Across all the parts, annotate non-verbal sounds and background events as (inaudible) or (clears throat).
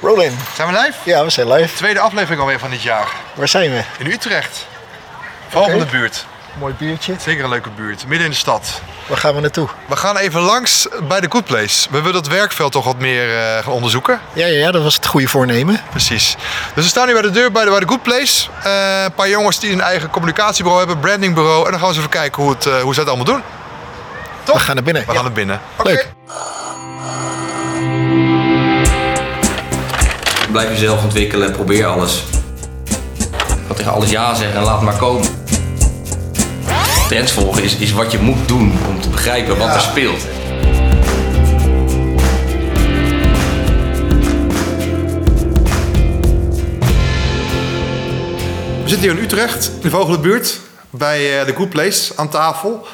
Rolling. Zijn we live? Ja, we zijn live. Tweede aflevering alweer van dit jaar. Waar zijn we? In Utrecht. Vooral Oké. van de buurt. Mooi biertje. Zeker een leuke buurt. Midden in de stad. Waar gaan we naartoe? We gaan even langs bij de Good Place. We willen het werkveld toch wat meer eh, gaan onderzoeken. Ja, ja, ja, dat was het goede voornemen. Precies. Dus we staan nu bij de deur bij de, bij de Good Place. Eh, een paar jongens die een eigen communicatiebureau hebben, brandingbureau. En dan gaan we eens even kijken hoe, het, eh, hoe ze dat allemaal doen. We gaan naar binnen. We gaan naar binnen. Leuk. Blijf jezelf ontwikkelen, probeer alles. Ik kan tegen alles ja zeggen en laat maar komen. Trends volgen is, is wat je moet doen om te begrijpen wat er speelt. We zitten hier in Utrecht, in de Vogelenbuurt, bij eh, de Good Place aan tafel.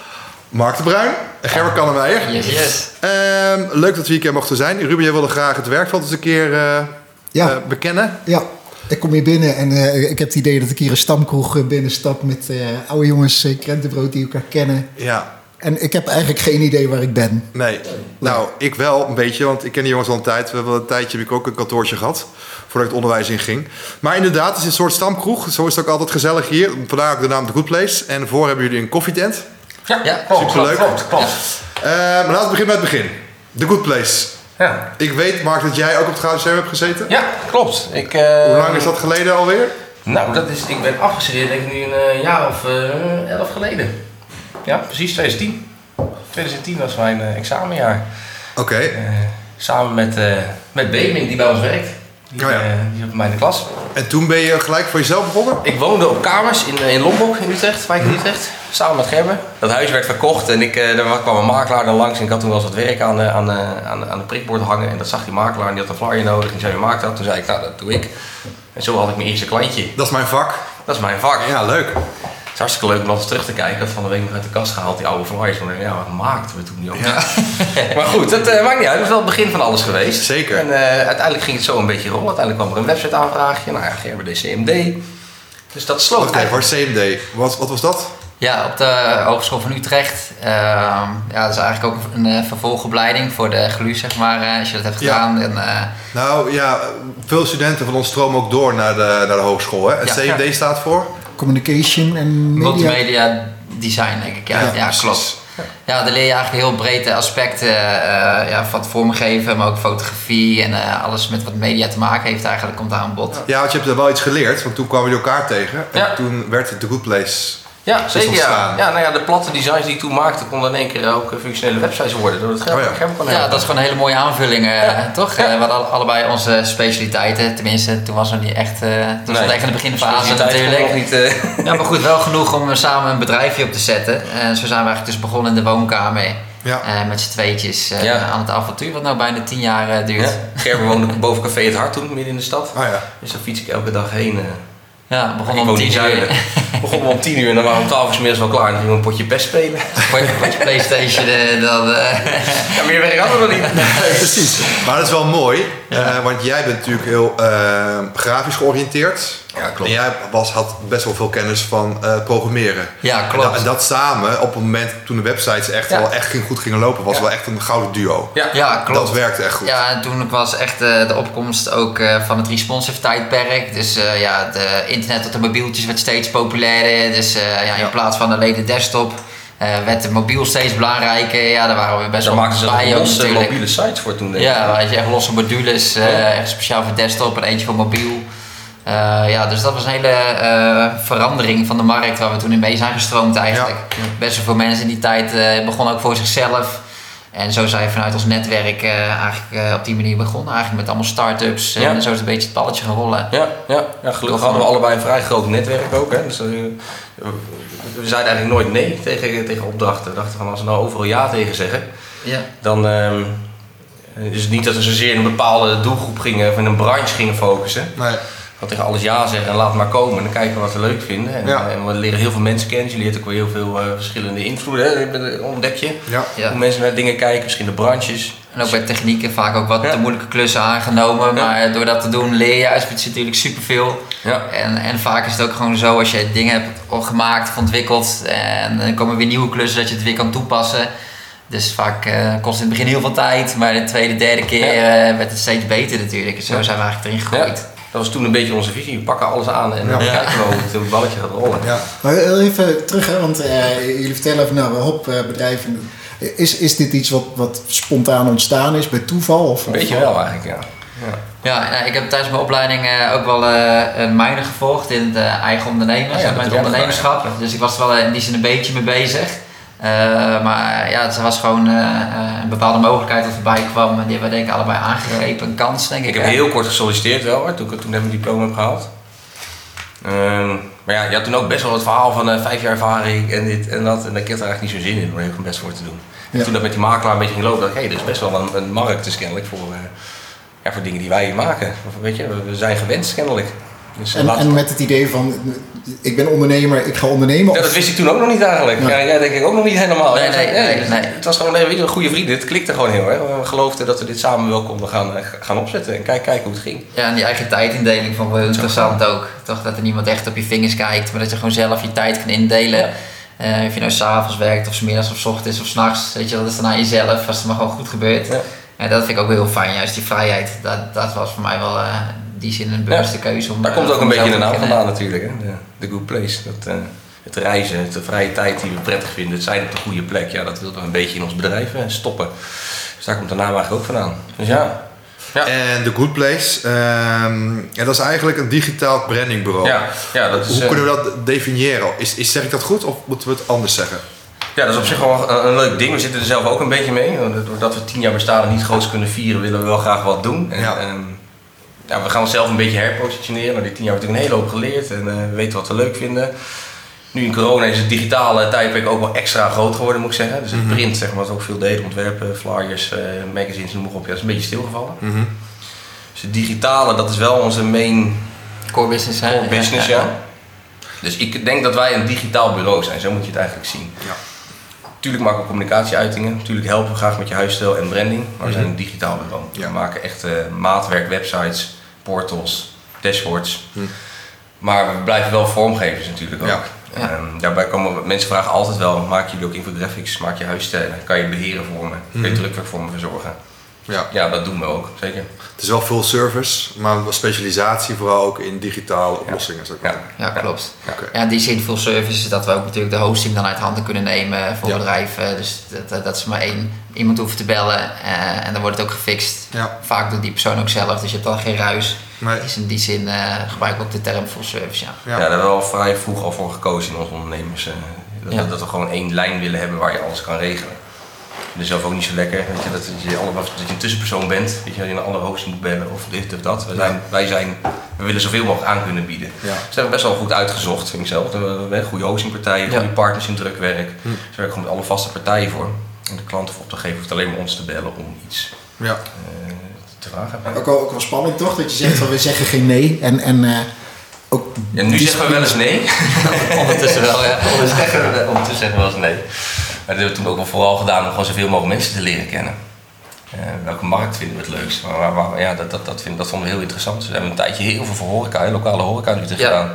Mark de Bruin en Gerber Kannenmeijer. Yes, yes. Ehm, leuk dat we hier een keer mochten zijn. Ruben, jij wilde graag het werkveld eens een keer eh, Ja. eh, bekennen. Ja, ik kom hier binnen en eh, ik heb het idee dat ik hier een stamkroeg eh, binnenstap met eh, oude jongens, uh, krentenbrood die elkaar kennen. Ja, En ik heb eigenlijk geen idee waar ik ben. nee. Nou, ik wel een beetje, want ik ken die jongens al een tijd. We hebben een tijdje heb ik ook een kantoortje gehad, voordat ik het onderwijs inging. Maar inderdaad, het is een soort stamkroeg. Zo is het ook altijd gezellig hier. Vandaar ook de naam The Good Place. En voor hebben jullie een koffietent. Ja, ja klopt, Superleuk. klopt, klopt. Eh, maar laten we beginnen met het begin. The Good Place. Ja. Ik weet, Mark, dat jij ook op het Gouden Ster hebt gezeten. ja, klopt. Ik, eh, Hoe lang is dat geleden alweer? Nou, dat is, ik ben afgestudeerd denk ik nu een eh, jaar of eh, elf geleden. Ja, precies, 2010. 2010 was mijn examenjaar. Oké. Samen met, met Beming, die bij ons werkt. Die, Oh ja. eh, die zat bij mij in de klas. En toen ben je gelijk voor jezelf begonnen? Ik woonde op kamers in, eh, in Lombok in Utrecht, wijk in Utrecht. Samen met Gerben. Dat huis werd verkocht en ik, eh, er kwam een makelaar dan langs. En ik had toen wel eens wat werk aan de, aan, de, aan, de, aan de prikbord hangen. En dat zag die makelaar en die had een flyer nodig. En die zei, wie maakt dat? Toen zei ik, nou dat doe ik. En zo had ik mijn eerste klantje. Dat is mijn vak. Dat is mijn vak. Ja, leuk. Hartstikke leuk om nog eens terug te kijken. Ik had van de week nog uit de kast gehaald, die oude flyers. Van, ja, wat maakten we toen niet ook? (laughs) maar goed, dat eh, maakt niet uit. Het is wel het begin van alles geweest. Zeker. En eh, uiteindelijk ging het zo een beetje rollen. Uiteindelijk kwam er een website aanvraagje. Nou ja, deed CMD. Dus dat sloot Wacht even, CMD. Wat, wat was dat? Ja, op de Hogeschool van Utrecht. Ehm, ja, dat is eigenlijk ook een eh, vervolgopleiding voor de GLU, zeg maar, als je dat hebt Ja. gedaan. En, eh, Nou ja, veel studenten van ons stromen ook door naar de, naar de hogeschool. Hè? En Ja. CMD staat voor? Communication en media. multimedia design, denk ik. Ja, Ja, ja, klopt. Ja, daar leer je eigenlijk heel breed de aspecten eh, ja, van het vormgeven, maar ook fotografie en eh, alles met wat media te maken heeft eigenlijk komt daar aan bod. Ja, want je hebt er wel iets geleerd, want toen kwamen we elkaar tegen. En Ja. toen werd het The Good Place. Ja, zeker ja. ja. Nou ja, de platte designs die ik toen maakte konden in één keer ook eh, functionele websites worden. Door het Gerber, Oh ja. Ja, dat is gewoon een hele mooie aanvulling, eh, toch? Eh, we hadden alle- allebei onze specialiteiten. Tenminste, toen was het niet echt. toen was het echt in de beginfase natuurlijk. Niet, eh, (laughs) Ja, maar goed, wel genoeg om samen een bedrijfje op te zetten. En zo zijn we eigenlijk dus begonnen in de woonkamer. Ja. eh, met z'n tweetjes Ja. aan het avontuur, wat nou bijna tien jaar duurt. ja. Gerber woonde boven Café Het Hart toen, midden in de stad. Oh ja. Dus daar fiets ik elke dag heen. Ja, Ik begonnen om tien uur. Begonnen we om 10 uur en dan waren we om 12 uur middags wel klaar. En dan gingen we een potje best spelen. Wat je Playstation, eh, dan... eh, Ja, meer werk hadden we nog niet. Nee, precies. Maar dat is wel mooi, eh, want jij bent natuurlijk heel grafisch georiënteerd. Ja, klopt. En jij was, had best wel veel kennis van eh, programmeren. Ja, En klopt. dat, en dat samen, op het moment toen de websites echt Ja. wel echt ging, goed gingen lopen, was Ja. wel echt een gouden duo. Ja, Ja, klopt. Dat werkte echt goed. Ja, en toen was echt eh, de opkomst ook eh, van het responsive tijdperk. Dus eh, ja, het internet op de mobieltjes werd steeds populairder. Dus eh, ja, in plaats van alleen de desktop eh, werd de mobiel steeds belangrijker. Ja, daar waren we best Daar wel maakten bij natuurlijk. mobiele sites voor toen. denk ik. Ja, weet je, echt losse modules. eh, echt speciaal voor desktop en eentje voor mobiel. Ja, dus dat was een hele verandering van de markt waar we toen in mee zijn gestroomd eigenlijk. Best wel veel mensen in die tijd begonnen ook voor zichzelf. En zo zijn we vanuit ons netwerk eh, eigenlijk eh, op die manier begonnen. Eigenlijk met allemaal start-ups. Ja. En zo is het een beetje het balletje gaan rollen. Ja, ja, ja gelukkig hadden we allebei een vrij groot netwerk ook. Hè. Dus, eh, we zeiden eigenlijk nooit nee tegen, tegen opdrachten. We dachten van als we nou overal ja tegen zeggen, Ja. dan ehm, is het niet dat we zozeer in een bepaalde doelgroep gingen of in een branche gingen focussen. Nee. We tegen alles ja zeggen en laat maar komen. En dan kijken we wat we leuk vinden. En, Ja. en we leren heel veel mensen kennen. Je leert ook weer heel veel eh, verschillende invloeden. Hè. Ontdek je. Ja. Ja. Hoe mensen naar dingen kijken, verschillende branches. En ook bij technieken vaak ook wat Ja. te moeilijke klussen aangenomen. Ja. Maar door dat te doen leer je uit natuurlijk superveel. Ja. En, en vaak is het ook gewoon zo als je dingen hebt gemaakt of ontwikkeld. En dan komen weer nieuwe klussen dat je het weer kan toepassen. Dus vaak eh, kost het in het begin heel veel tijd, maar de tweede, derde keer eh, werd het steeds beter natuurlijk. En zo zijn we eigenlijk erin Ja, gegroeid. Dat was toen een beetje onze visie. We pakken alles aan en dan kijken we hoe het, balletje gaat rollen. Ja. Maar even terug, hè, want eh, jullie vertellen over nou, een hop eh, bedrijf. Is, is dit iets wat, wat spontaan ontstaan is bij toeval? Of, Een beetje wel eigenlijk, ja. ja. Ja, nou, ik heb tijdens mijn opleiding eh, ook wel eh, een minor gevolgd in het eigen ondernemen, Ah, ja, jij ondernemerschap. Dus ik was er wel in die zin een beetje mee bezig. Eh, maar ja, het was gewoon eh, eh, een bepaalde mogelijkheid dat erbij kwam. En die hebben we denk ik allebei aangegrepen. Een kans, denk ik. Ik heb hè? heel kort gesolliciteerd wel, hoor, toen ik toen ik mijn diploma heb gehaald. Ehm, maar ja, je had toen ook best wel het verhaal van eh, vijf jaar ervaring en dit en dat. En ik had er eigenlijk niet zo'n zin in om er gewoon best voor te doen. Ja. Toen dat met die makelaar een beetje ging lopen, dacht ik, hé, hey, er is best wel een, een markt dus kennelijk voor, eh, ja, voor dingen die wij maken. Of, weet je, we, we zijn gewend kennelijk. Dus, En, en met het idee van, ik ben ondernemer, ik ga ondernemen. Ja, dat wist ik toen ook nog niet eigenlijk. Ja. Ja. jij denk ik ook nog niet helemaal. Nee, Ja, nee, ja, nee, het- nee. Het was gewoon nee, weet je, een goede vriend. Het klikte gewoon heel erg. We geloofden dat we dit samen wel konden gaan, eh, gaan opzetten. En kijk, kijken hoe het ging. Ja, en die eigen tijdindeling vond ik wel heel interessant ook. Toch dat er niemand echt op je vingers kijkt, maar dat je gewoon zelf je tijd kan indelen. Eh, of je nou s'avonds werkt, of 's middags of 's ochtends of s'nachts, weet je, dat is dan aan jezelf, als het maar gewoon goed gebeurt. Ja. En dat vind ik ook wel heel fijn, juist die vrijheid. Dat, dat was voor mij wel eh, die zin een bewuste keuze. Om, Daar eh, komt ook een beetje de naam vandaan natuurlijk. Hè? De, de good place. Dat, eh, het reizen, het- de vrije tijd die we prettig vinden, het zijn op de goede plek. Ja, dat wilden we een beetje in ons bedrijf eh, stoppen. Dus daar komt de naam eigenlijk ook vandaan. Dus ja. Ja. En The Good Place, ehm, en dat is eigenlijk een digitaal brandingbureau. Ja, ja, dat is, Hoe eh, kunnen we dat definiëren? Is, is, zeg ik dat goed of moeten we het anders zeggen? Ja, dat is op zich wel een, een leuk ding. We zitten er zelf ook een beetje mee. Doordat we tien jaar bestaan en niet groots kunnen vieren, willen we wel graag wat doen. En, Ja. ehm, ja, we gaan onszelf een beetje herpositioneren. Maar die tien jaar hebben we natuurlijk een hele hoop geleerd en eh, we weten wat we leuk vinden. Nu in corona is het digitale tijdperk ook wel extra groot geworden, moet ik zeggen. Dus het print, zeg maar, wat we ook veel deden, ontwerpen, flyers, eh, magazines, noem maar op. Ja, dat is een beetje stilgevallen. Dus het digitale, dat is wel onze main Core business, hè? core business, ja. Dus ik denk dat wij een digitaal bureau zijn, zo moet je het eigenlijk zien. Ja. Tuurlijk maken we communicatieuitingen, natuurlijk helpen we graag met je huisstijl en branding, maar we zijn een digitaal bureau. Ja. We maken echt eh, maatwerk, websites, portals, dashboards. Maar we blijven wel vormgevers natuurlijk ook. Ja. Ja. Ehm, daarbij komen mensen vragen altijd wel, maak jullie ook infographics, maak je huisstijlen, kan je beheren voor me, kun je drukwerk voor me verzorgen. Ja. Ja, dat doen we ook, zeker. Het is wel full service, maar wel specialisatie vooral ook in digitale oplossingen. Ja. Ja, klopt. Oké. Ja, in die zin full service is dat we ook natuurlijk de hosting dan uit handen kunnen nemen voor Ja. bedrijven. Dus dat, dat ze maar één iemand hoeven te bellen eh, en dan wordt het ook gefixt. Ja. Vaak doet die persoon ook zelf, dus je hebt dan geen ruis. Nee. Dus in die zin eh gebruik ik ook de term full service, ja. Ja. Ja, daar hebben we al vrij vroeg al voor gekozen in onze ondernemers. eh, dat, Ja. dat we gewoon één lijn willen hebben waar je alles kan regelen. Vind het zelf ook niet zo lekker, weet je, dat, je alle, dat je een tussenpersoon bent, weet je, dat je naar alle hosting moet bellen of dit of dat. We, zijn, wij zijn, we willen zoveel mogelijk aan kunnen bieden. Ja. Dus dat hebben we best wel goed uitgezocht, vind ik zelf. We hebben goede hostingpartijen, Ja. goede partners in drukwerk. Hm. Dus we werken gewoon met alle vaste partijen voor. En de klant of opdrachtgever hoeft alleen maar ons te bellen om iets Ja. eh, te vragen. Ook wel, ook wel spannend toch? Dat je zegt van we zeggen geen nee. En, en eh, ook Ja, nu zeggen we wel eens nee. (laughs) (laughs) Ondertussen wel, ja. Ondertussen zeggen we wel eens nee. Maar dat hebben we toen ook wel vooral gedaan om gewoon zoveel mogelijk mensen te leren kennen. Eh, welke markt vinden we het leukst? Maar, ja, dat, dat, dat, vind, dat vonden we heel interessant. Dus we hebben een tijdje heel veel voor horeca, lokale horeca Utrecht Ja. gedaan.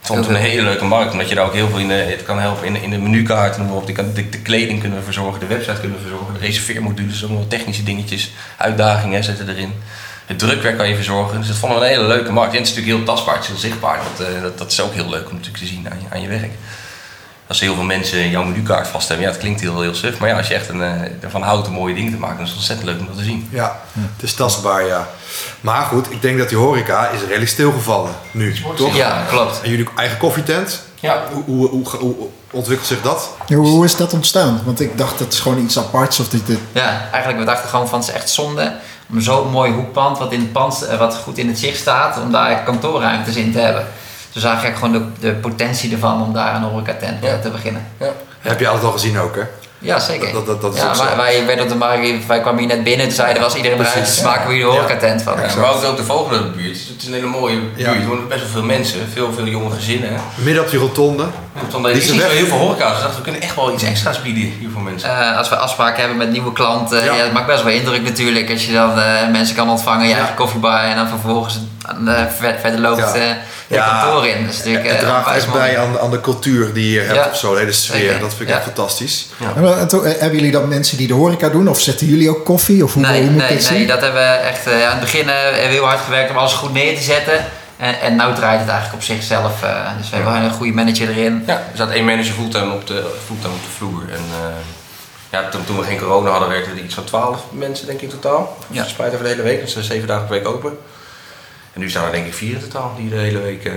Vond het toen een hele leuke markt, omdat je daar ook heel veel in de, het kan helpen in de, in de menukaart. En bijvoorbeeld, de, de, de kleding kunnen we verzorgen, de website kunnen we verzorgen, de reserveermodules, nog technische dingetjes, uitdagingen zetten erin. Het drukwerk kan je verzorgen. Dus dat vonden we een hele leuke markt. En het is natuurlijk heel tastbaar, het is heel zichtbaar. Dat, eh, dat, dat is ook heel leuk om natuurlijk te zien aan je, aan je werk. Als heel veel mensen jouw menukaart vast hebben, ja, het klinkt heel, heel suf. Maar ja, als je echt een, eh, ervan houdt om mooie dingen te maken, dan is het ontzettend leuk om dat te zien. Ja, het is tastbaar, ja. Maar goed, ik denk dat die horeca is redelijk stilgevallen nu, toch? Ja, klopt. En jullie eigen koffietent, Ja, hoe, hoe, hoe, hoe ontwikkelt zich dat? Ja, hoe, hoe is dat ontstaan? Want ik dacht dat is gewoon iets aparts of dit. dit Ja, eigenlijk we dachten gewoon van het is echt zonde om zo'n mooi hoekpand wat in het pand eh, wat goed in het zicht staat, om daar kantoorruimtes in te hebben. Dus zag ik gewoon de, de potentie ervan om daar een horecatent eh, Ja. te beginnen. ja. Heb je altijd al gezien ook, hè? Ja, zeker. Dat- dat- dat is ja, ook zo. wij, wij, werden op de markt, wij kwamen hier net binnen, toen zeiden we als iedereen eruit is, maken we hier de horecatent van. Ja, maar ook de Vogelenbuurt. Het is een hele mooie buurt. Ja. Er wonen best wel veel mensen, veel, veel jonge gezinnen. Midden op die rotonde. Is zo weg. heel veel horeca. Dus we we kunnen echt wel iets extra's bieden hier voor mensen. Eh, als we afspraken hebben met nieuwe klanten, Ja. ja. dat maakt best wel indruk natuurlijk. Als je dan eh, mensen kan ontvangen, je Ja. eigen koffiebar en dan vervolgens ver- verder loopt Ja. eh je Ja. kantoor in. Natuurlijk Het draagt echt bij aan, aan de cultuur die je hebt Ja. of zo. De hele sfeer. Dat vind ik Ja. echt fantastisch. En, hebben jullie dan mensen die de horeca doen? Of zetten jullie ook koffie? Of hoe, Nee, hoe moet nee, nee, zien? dat hebben we echt eh, aan het begin hebben we heel hard gewerkt om alles goed neer te zetten. En, en nu draait het eigenlijk op zichzelf. eh, dus we hebben een goede manager erin. Ja, er zat één manager fulltime op de, fulltime op de vloer. En eh, ja, toen, toen we geen corona hadden, werkten er iets van 12 mensen denk ik in totaal. Ja. Verspreid over de hele week, dus eh, zeven dagen per week open. En nu staan er denk ik vier in totaal die de hele week eh,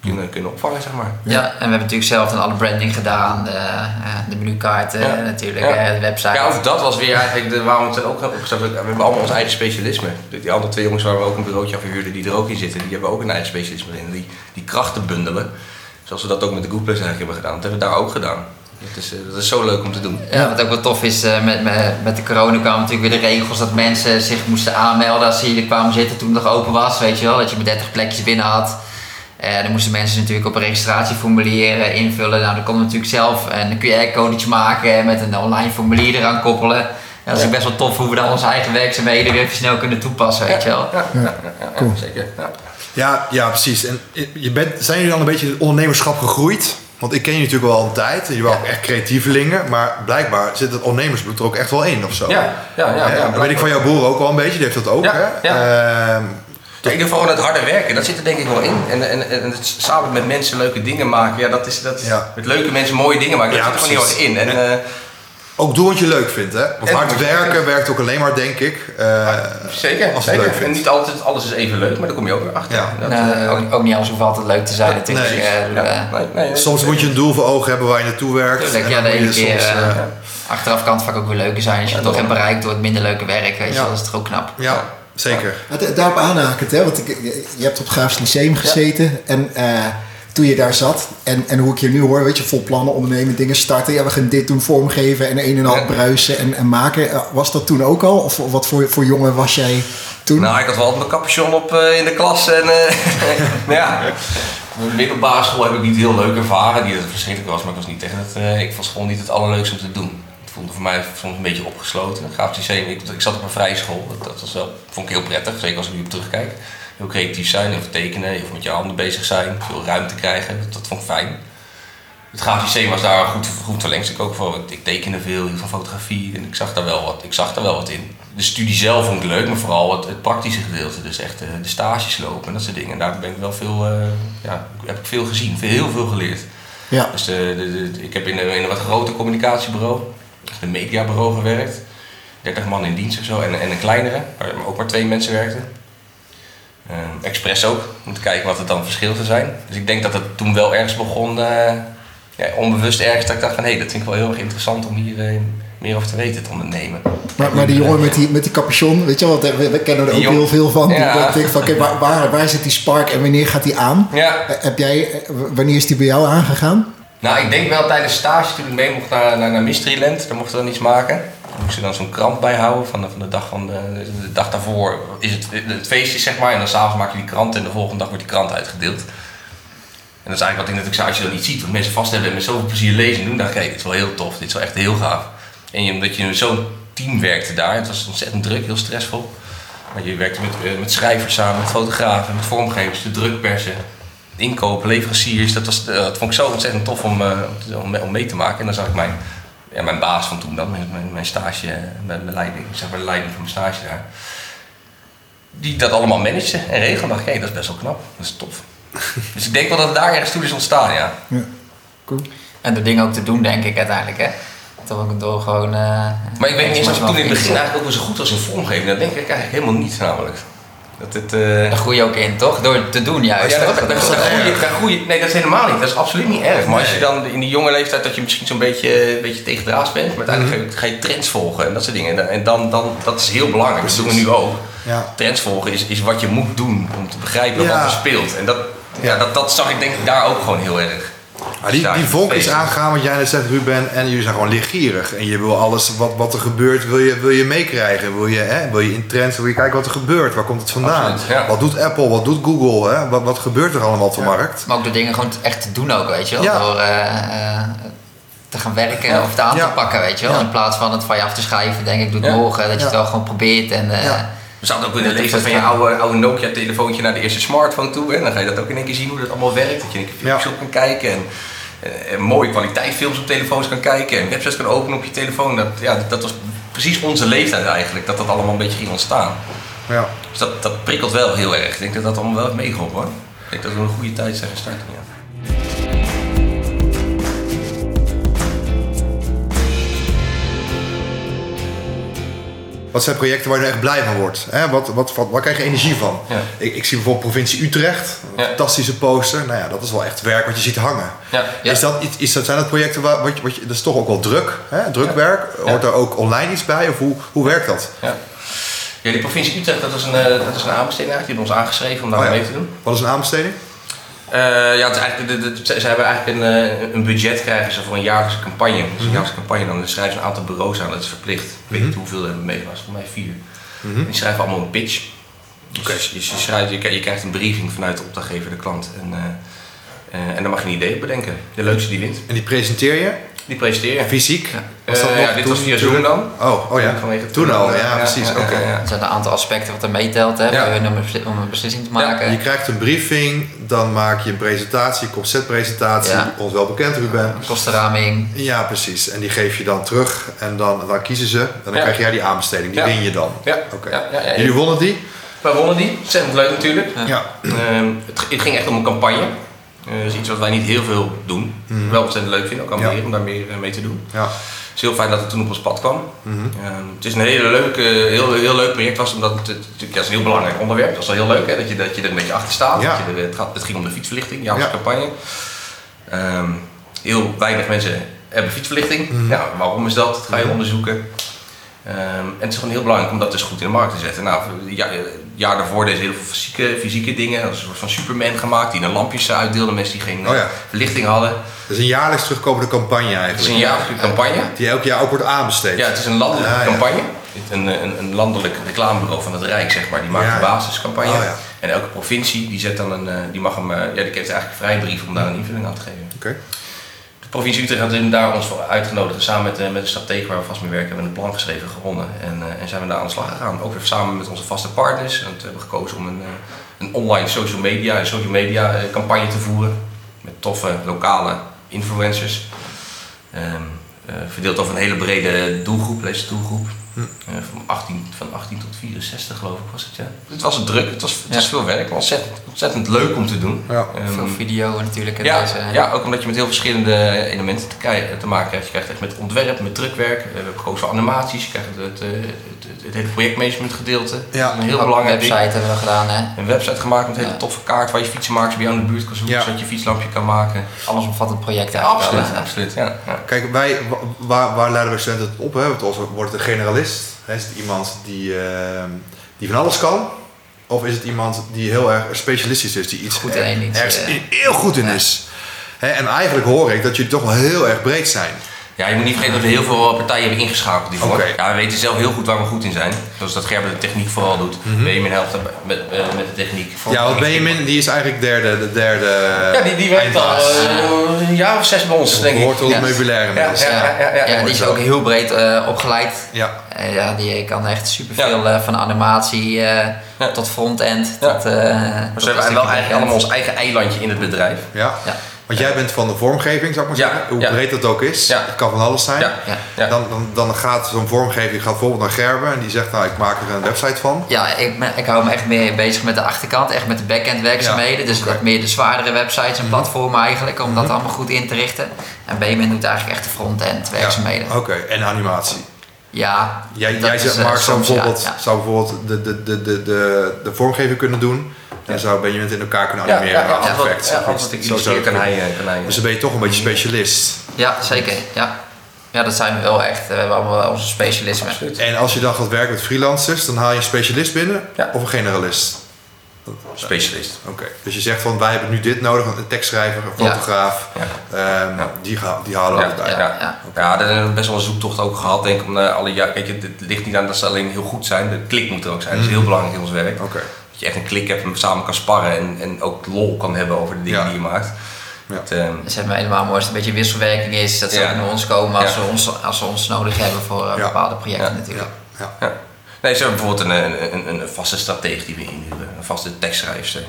kunnen, kunnen opvangen, zeg maar. Ja. en we hebben natuurlijk zelf dan alle branding gedaan. De, eh, de menukaarten Ja. natuurlijk, Ja. eh, de website. Ja, ook dat was weer eigenlijk de, waarom we het ook hebben opgestart. We hebben allemaal ons eigen specialisme. Die andere twee jongens waar we ook een bureautje aan verhuurden, die er ook in zitten, die hebben ook een eigen specialisme in. Die, die krachten bundelen. Zoals we dat ook met de Good Place eigenlijk hebben gedaan. Dat hebben we daar ook gedaan. Dat is, eh, dat is zo leuk om te doen. Ja, wat ook wel tof is, met, met, met de corona kwamen natuurlijk weer de regels dat mensen zich moesten aanmelden als ze hier kwamen zitten toen het nog open was, weet je wel. Dat je maar 30 plekjes binnen had. Eh dan moesten mensen natuurlijk op een registratieformulier eh, invullen. Nou, dan kon je natuurlijk zelf een QR-codetje maken en met een online formulier eraan koppelen. Ja, dat is best wel tof hoe we dan onze eigen werkzaamheden weer even snel kunnen toepassen, weet je wel. Ja, ja, ja, ja, Cool. zeker. Ja. Ja, ja, precies. En je bent, zijn jullie dan een beetje in het ondernemerschap gegroeid? Want ik ken je natuurlijk wel al een tijd. Jullie waren ook echt creatievelingen. Maar blijkbaar zit het ondernemersbloed er ook echt wel in of zo. Ja, ja, ja, Eh, ja, dat weet ik van jouw broer ook wel een beetje. Die heeft dat ook. Ja, hè? ja. Ja, in ieder geval het harde werken, dat zit er denk ik wel in. En, en, en het samen met mensen leuke dingen maken, ja, dat is, dat is Ja. met leuke mensen mooie dingen maken, dat Ja, zit er gewoon heel erg in. En, eh, ook doen wat je leuk vindt, hè? Want En hard werken werkt ook alleen maar, denk ik. eh, zeker, als je zeker. leuk En niet altijd alles is even leuk, maar daar kom je ook weer achter. Ja. Dat, Nou, eh, ook, ook niet alles hoeft altijd leuk te zijn natuurlijk. Nee. Eh, ja, eh, nee, nee, nee. Soms moet je een doel voor ogen hebben waar je naartoe werkt. Tuurlijk, En ja, de ene keer soms, achteraf kan het vaak ook weer leuker zijn. Als je het toch hebt bereikt door het minder leuke werk, weet je dat is toch ook knap. ja, zeker. Maar da- Daarop aanhakend, hè? want ik, je je hebt op het Graafs Lyceum gezeten. En eh, toen je daar zat, en, en hoe ik je nu hoor, weet je, vol plannen, ondernemen, dingen starten. Ja, we gaan dit doen, vormgeven en een en al Ja. bruisen en, en maken. Eh, Was dat toen ook al? Of wat voor, voor jongen was jij toen? Nou, ik had wel altijd mijn capuchon op eh, in de klas. En, eh, (laughs) ja, de middelbare school heb ik niet heel leuk ervaren. Niet dat het verschrikkelijk was, maar ik was niet tegen het, eh, ik vond school niet het allerleukste om te doen. Voelde voor mij soms een beetje opgesloten. Ik, ik zat op een vrije school. Dat, dat was wel, vond ik heel prettig, zeker als ik nu op terugkijk. Heel creatief zijn, of tekenen, of met je handen bezig zijn. Veel ruimte krijgen, dat, dat vond ik fijn. Het Lyceum was daar goed, goed verlengstuk ook voor. Ik tekende veel, heel van fotografie en ik zag daar wel wat, ik zag daar wel wat in. De studie zelf vond ik leuk, maar vooral het, het praktische gedeelte. Dus echt eh, de stages lopen en dat soort dingen. En daar ben ik wel veel, eh, ja, heb ik veel gezien, veel, heel veel geleerd. Ja. Dus de, de, de- ik heb in een, in een wat groter communicatiebureau, een mediabureau gewerkt. 30 man in dienst of zo en, en een kleinere, waar ook maar twee mensen werkten. Eh, Express ook, om te kijken wat het dan verschil zou zijn. Dus ik denk dat het toen wel ergens begon, eh, ja, onbewust ergens, dat ik dacht van hé, dat vind ik wel heel erg interessant om hier eh, meer over te weten te ondernemen. Maar, maar die jongen met die, met die capuchon, weet je wel, want we, we kennen er ook heel veel van. Ja. Dat ik denk van, oké, waar, waar, waar zit die spark en wanneer gaat die aan? Ja, Eh, Heb jij, eh, wanneer is die bij jou aangegaan? Nou, ik denk wel tijdens stage toen ik mee mocht naar, naar, Mysteryland, daar mochten we dan iets maken. Dan moesten dan zo'n krant bijhouden van de, van de dag van de, de dag daarvoor is het, het feestje zeg maar. En dan s'avonds maak je die krant en de volgende dag wordt die krant uitgedeeld. En dat is eigenlijk wat ik ook zei, als je dat niet ziet, wat mensen vast hebben en met zoveel plezier lezen doen, dan denk ik, dit is wel heel tof, dit is wel echt heel gaaf. En omdat je zo'n team werkte daar, het was ontzettend druk, heel stressvol. Maar je werkte met, eh, met schrijvers samen, met fotografen, met vormgevers, de drukpersen, inkopen, leveranciers. Dat, was, eh, dat vond ik zo ontzettend tof om, eh, om om, mee- te maken. En dan zag ik mijn, ja, mijn baas van toen dan, mijn, mijn, stage, eh, mijn, mijn leiding, zeg maar de leiding van mijn stage daar. Die dat allemaal managede en regelde. dacht ik, hé, dat is best wel knap. Dat is tof. (laughs) dus ik denk wel dat het daar ergens toe is ontstaan, ja. Ja, cool. En de dingen ook te doen, denk ik uiteindelijk, hè. Toch ook door gewoon... eh, Maar ik weet niet eens of ik toen in het begin eigenlijk ook wel zo goed was in vormgeven. Dat denk ik eigenlijk helemaal niet namelijk. Dat het... eh, Daar groei je ook in, toch? Door te doen juist, Ja, dat, dat, groei nee, dat is helemaal niet. Dat is absoluut niet erg. Maar als je dan in die jonge leeftijd dat je misschien zo'n beetje, een beetje tegendraads bent, maar uiteindelijk ga je- ga je trends volgen en dat soort dingen. En dan- En dan, dan dat is heel belangrijk. Dat doen we nu ook. Ja. Trends volgen is, is wat je moet doen om te begrijpen Ja. wat er speelt. En dat, ja. dat, dat zag ik denk ik daar ook gewoon heel erg. Maar die, die vonk is aangegaan, wat jij net zegt, Ruben. En jullie zijn gewoon lichtgierig. En je wil alles wat, wat er gebeurt, wil je, wil je meekrijgen. Wil je, hè, wil je in trends, wil je kijken wat er gebeurt. Waar komt het vandaan? Absoluut, ja. Wat doet Apple, wat doet Google? Hè? Wat, wat gebeurt er allemaal op de markt? Maar ook de dingen gewoon echt te doen ook, weet je wel. Ja. Door eh, eh, te gaan werken of te aan Ja. te pakken, weet je wel. Ja. In plaats van het van je af te schrijven, denk ik, doe het Ja. morgen. Dat je Ja. het wel gewoon probeert. En, eh, Ja. We zaten ook in de leeftijd van je oude, oude Nokia-telefoontje naar de eerste smartphone toe. En dan ga je dat ook in één keer zien hoe dat allemaal werkt. Dat je in één keer filmpjes op kan kijken. En, eh, en mooie kwaliteitfilms op telefoons kan kijken. En websites kan openen op je telefoon. Dat, ja, dat was precies onze leeftijd eigenlijk. Dat dat allemaal een beetje ging ontstaan. Ja. Dus dat, dat prikkelt wel heel erg. Ik denk dat dat allemaal wel heeft meegeholpen hoor. Ik denk dat we een goede tijd zijn gestart. Ja. Wat zijn projecten waar je nou echt blij van wordt? Hè? Wat, wat, wat, waar krijg je energie van? Ja. Ik, ik zie bijvoorbeeld provincie Utrecht. Een Ja. fantastische poster. Nou ja, dat is wel echt werk wat je ziet hangen. Ja. Is dat, is dat, zijn dat projecten waar wat je, wat je, dat is toch ook wel druk, hè? drukwerk? Hoort Ja. er ook online iets bij? Of hoe, hoe werkt dat? Ja. ja, die provincie Utrecht, dat is een, eh, dat is een aanbesteding eigenlijk. Die hebben ons aangeschreven om daar Oh mee te doen. Wat is een aanbesteding? Eh, ja, het is eigenlijk, de, de, ze ze hebben eigenlijk een, eh, een budget krijgen ze voor een jaarlijkse campagne. Dus Mhm. een jaarlijkse campagne, dan schrijven ze een aantal bureaus aan, dat is verplicht. Ik weet niet hoeveel er hebben meegemaakt, volgens mij vier. Mhm. En die schrijven allemaal een pitch. Dus, je, schrijft, je, krijgt- je krijgt een briefing vanuit de opdrachtgever, de klant. En, eh, en dan mag je een idee op bedenken. De leukste die wint. En die presenteer je Die presenteer je. fysiek? Eh, ja, dit was via Zoom dan. Oh, oh ja. Vanwege Toen al, ja, ja, precies. ja, Oké. ja, ja. Er zijn een aantal aspecten wat er meetelt hè, om een besli- om een beslissing te maken. Je krijgt een briefing, dan maak je een presentatie, conceptpresentatie, Ja. ons wel bekend Ruben. Kostenraming. Ja, precies. En die geef je dan terug en dan, dan kiezen ze. En dan Ja. krijg jij die aanbesteding. Die Ja. win je dan. Ja. Oké. Ja, ja, ja. Jullie wonnen die? We wonnen die, ontzettend leuk natuurlijk. Ja. Ehm, het, het ging echt om een campagne. Dat is iets wat wij niet heel veel doen. Wel ontzettend leuk vinden, ook aan Mhm. Ja. om daar meer eh, mee te doen. Ja. Het is heel fijn dat het toen op ons pad kwam. Mhm. Ehm, het is een hele leuke, heel, heel leuk project was, omdat het, het, natuurlijk, ja, is een heel belangrijk onderwerp. Dat is wel heel leuk hè, dat, je, dat je er een beetje achter staat. Ja. Dat je het, gaat, het ging om de fietsverlichting, jouw campagne. Ehm, heel weinig mensen hebben fietsverlichting. Mhm. Ja, waarom is dat? Dat ga je onderzoeken. Ehm, en het is gewoon heel belangrijk om dat dus goed in de markt te zetten. Nou, ja, jaar daarvoor deden ze heel veel fysieke, fysieke dingen. Dat is een soort van Superman gemaakt die dan lampjes uitdeelde. Mensen die geen Oh ja. eh, verlichting hadden. Dat is een jaarlijks terugkomende campagne eigenlijk. Het is een jaarlijkse campagne. Die elk jaar ook wordt aanbesteed. Ja, het is een landelijke ja. campagne. Een, een, een landelijk reclamebureau van het Rijk, zeg maar, die maakt Ja, de ja. basiscampagne. Oh, ja. En elke provincie die zet dan een, eh, die mag hem, eh, ja, die heeft eigenlijk een vrijbrief om daar een invulling aan te geven. Oké. Provincie Utrecht had daar ons voor uitgenodigd. En samen met, eh, met de stratege waar we vast mee werken, hebben we een plan geschreven, gewonnen. En, eh, en zijn we daar aan de slag gegaan. Ook weer samen met onze vaste partners. We hebben gekozen om een, eh, een online social media, een social media campagne te voeren. Met toffe lokale influencers. Ehm, eh, verdeeld over een hele brede doelgroep, deze doelgroep. Eh, van, 18, van 18 tot 64 geloof ik was het, ja. Het was een druk, het was, het was veel werk, ontzettend, ontzettend leuk om te doen. Ja. Ehm, Veel video natuurlijk. ja, deze, ja, ook omdat je met heel verschillende elementen te, te maken krijgt. Je krijgt echt met ontwerp, met drukwerk, eh, we hebben gekozen voor animaties, je krijgt het, het, het, het, het hele projectmanagement gedeelte. Ja. Een heel Ook een belangrijk website ding. hebben we gedaan. Hè. Een website gemaakt met een hele toffe kaart waar je fietsenmakers bij jou in de buurt kan zoeken, Ja. zodat je fietslampje kan maken. Allesomvattend project eigenlijk. Absoluut, absoluut. Ja, ja. Kijk, wij, wa- waar, waar leiden we studenten het op? Hè? Want als- Wordt het een generalist? Hè? Is het iemand die, eh, die van alles kan? Of is het iemand die heel erg specialistisch is, die iets Goed in ergens heel goed in Ja. is? Hè? En eigenlijk hoor ik dat jullie toch wel heel erg breed zijn. Ja, je moet niet vergeten dat we heel veel partijen hebben ingeschakeld hiervoor. Ja, we weten zelf heel goed waar we goed in zijn. Zoals dat Gerben de techniek vooral doet. Benjamin helpt met, eh, met de techniek. Ja, want Benjamin die is eigenlijk derde, de derde Ja, die, die werkt al eh, een jaar of zes bij ons, denk ik. Hoort tot het Ja. meubilair Ja, inmiddels. ja, ja, ja, ja. Ja, die is ook heel breed eh, opgeleid. Ja. Ja, die kan echt superveel eh, van animatie eh, Ja. tot front-end. Ja. Tot, eh, Maar tot ze hebben wel eigenlijk allemaal ons eigen eilandje in het bedrijf. Ja. Want jij bent van de vormgeving, zou ik maar zeggen. Hoe breed dat ook is. Het kan van alles zijn. Ja, Ja. ja. Dan, dan, dan gaat zo'n vormgeving gaat bijvoorbeeld naar Gerben en die zegt nou ik maak er een website van. Ja, ik, ik hou me echt meer bezig met de achterkant, echt met de back-end werkzaamheden. dus wat meer de zwaardere websites en platformen eigenlijk, om dat allemaal goed in te richten. En Benjamin doet eigenlijk echt de front-end werkzaamheden. Oké, en animatie. Ja, Jij, dat jij is, zegt, eh, Mark zou soms, ja, bijvoorbeeld, ja. zou bijvoorbeeld de, de, de, de, de, de vormgeving kunnen doen. En zou Benjamin het in elkaar kunnen Ja, animeren. ja, ja, ja, ja, ik zou illustreer kan hij, eh, kan hij. Dus dan ben je toch een beetje specialist. Ja, zeker. Ja. ja, dat zijn we wel echt. We hebben allemaal wel onze specialismen. Absoluut. En als je dan gaat werken met freelancers, dan haal je een specialist binnen Ja. of een generalist. Specialist. Oké, dus je zegt van wij hebben nu dit nodig, een tekstschrijver, een Ja. fotograaf, ehm, Die, ga, die halen we Ja, erbij. ja. Ja, ja. daar hebben we best wel een zoektocht ook gehad. Denk ik, om eh, alle ja, kijk, het, het ligt niet aan dat ze alleen heel goed zijn. De klik moet er ook zijn. Dat is heel belangrijk in ons werk. Oké. Dat je echt een klik hebt en samen kan sparren en, en ook lol kan hebben over de dingen Ja. die je maakt. Ja. Het, ehm, Dat helemaal mooi als het een beetje wisselwerking is. Dat ze Ja. ook naar ons komen als, Ja. ze, ons, als ze ons nodig hebben voor Ja. bepaalde projecten Ja. natuurlijk. Ja. Nee, ze hebben bijvoorbeeld een, een, een vaste strateeg die we inhuren. Een vaste tekstschrijfster.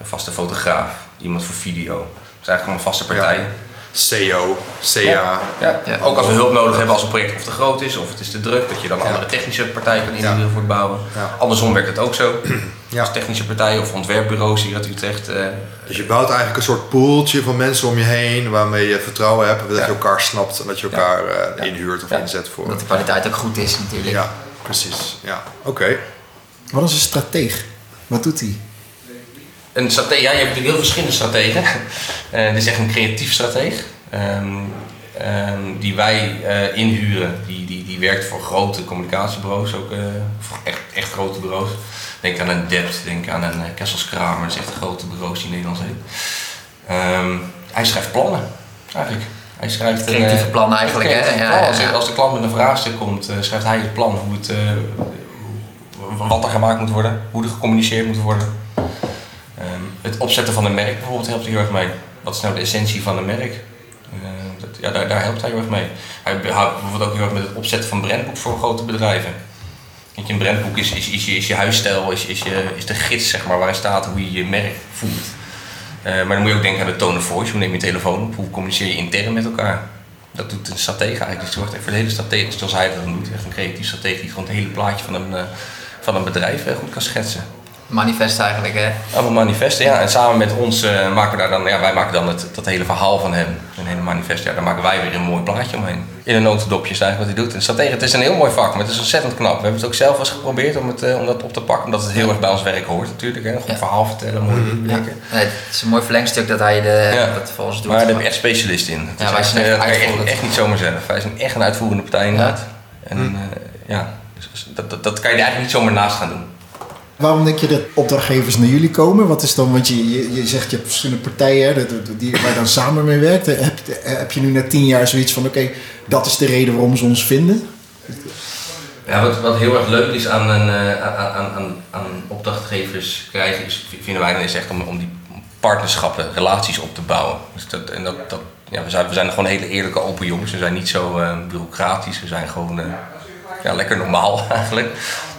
Een vaste fotograaf. Iemand voor video. Dat is eigenlijk allemaal vaste partijen. CEO, CA. Ja. Ja. Ook als we hulp nodig hebben als een project of te groot is of het is te druk, dat je dan andere technische partijen kan inhuren Ja. voor het bouwen. Ja. Andersom werkt het ook zo. (clears throat) Ja. Als technische partijen of ontwerpbureaus hier uit Utrecht. eh, Dus je bouwt eigenlijk een soort poeltje van mensen om je heen waarmee je vertrouwen hebt dat Ja. je elkaar snapt en dat je elkaar eh, Ja. inhuurt of Ja. inzet voor. Dat de kwaliteit ook goed is natuurlijk. Precies. Ja, oké. Wat is een strateeg? Wat doet hij? Een stratege, ja, je hebt natuurlijk heel verschillende strategen. (laughs) Eh dit is echt een creatief strateeg. Ehm, ehm, die wij eh, inhuren. Die, die, die werkt voor grote communicatiebureaus. Ook, eh, voor echt, echt grote bureaus. Denk aan een Dept, denk aan een uh, Kessels Kramer. Dat is echt een grote bureaus die in Nederland heet. Ehm, hij schrijft plannen, eigenlijk. Hij schrijft een, Creatieve eh, plannen eigenlijk, hè? creatieve Ja, plan. Als, als de klant met een vraagstuk komt, eh, schrijft hij het plan. Hoe het, eh, wat er gemaakt moet worden. Hoe er gecommuniceerd moet worden. Ehm, het opzetten van een merk bijvoorbeeld helpt hij heel erg mee. Wat is nou de essentie van een merk? Dat, ja, daar, daar helpt hij heel erg mee. Hij houdt bijvoorbeeld ook heel erg met het opzetten van brandboek voor grote bedrijven. Je, een brandboek is, is, is, je, is je huisstijl, is, is, je, is de gids zeg maar, waarin staat hoe je je merk voelt. Eh, maar dan moet je ook denken aan de tone of voice. Hoe neem je telefoon op? Hoe communiceer je intern met elkaar? Dat doet een stratege eigenlijk. Dus zorgt echt voor de hele strategie, zoals hij dat doet. Echt een creatief stratege die gewoon het hele plaatje van een, eh, van een bedrijf eh, goed kan schetsen. Manifest eigenlijk, hè? Allemaal manifesten, ja. En samen met ons eh, maken we daar dan, ja, wij maken dan het, dat hele verhaal van hem. Een hele manifest, ja, daar maken wij weer een mooi plaatje omheen. In een notendopje is eigenlijk wat hij doet. En stratege, het is een heel mooi vak, maar het is ontzettend knap. We hebben het ook zelf eens geprobeerd om, het, eh, om dat op te pakken, omdat het heel erg bij ons werk hoort natuurlijk. Hè. Een goed Ja. verhaal vertellen, mooi werken. Nee, het is een mooi verlengstuk dat hij de, Ja. dat voor ons doet. Maar daar heb je echt specialisten in. Het Ja, is wij echt, zijn eh, echt niet zomaar zelf. Wij zijn echt een uitvoerende partij inderdaad. En eh, ja, dus dat, dat, dat kan je er eigenlijk niet zomaar naast gaan doen. Waarom denk je dat opdrachtgevers naar jullie komen? Wat is dan, want je, je, je zegt je hebt verschillende partijen hè, die, waar je dan samen mee werkt. Heb, heb je nu na tien jaar zoiets van: oké, dat is de reden waarom ze ons vinden? Ja, wat, wat heel erg leuk is aan, een, eh, aan, aan, aan, opdrachtgevers krijgen, is, vinden wij dan is echt om, om die partnerschappen, relaties op te bouwen. Dus dat, en dat, dat, ja, we, zijn, we zijn gewoon hele eerlijke open jongens. We zijn niet zo eh, bureaucratisch, we zijn gewoon eh, ja, lekker normaal (laughs) eigenlijk.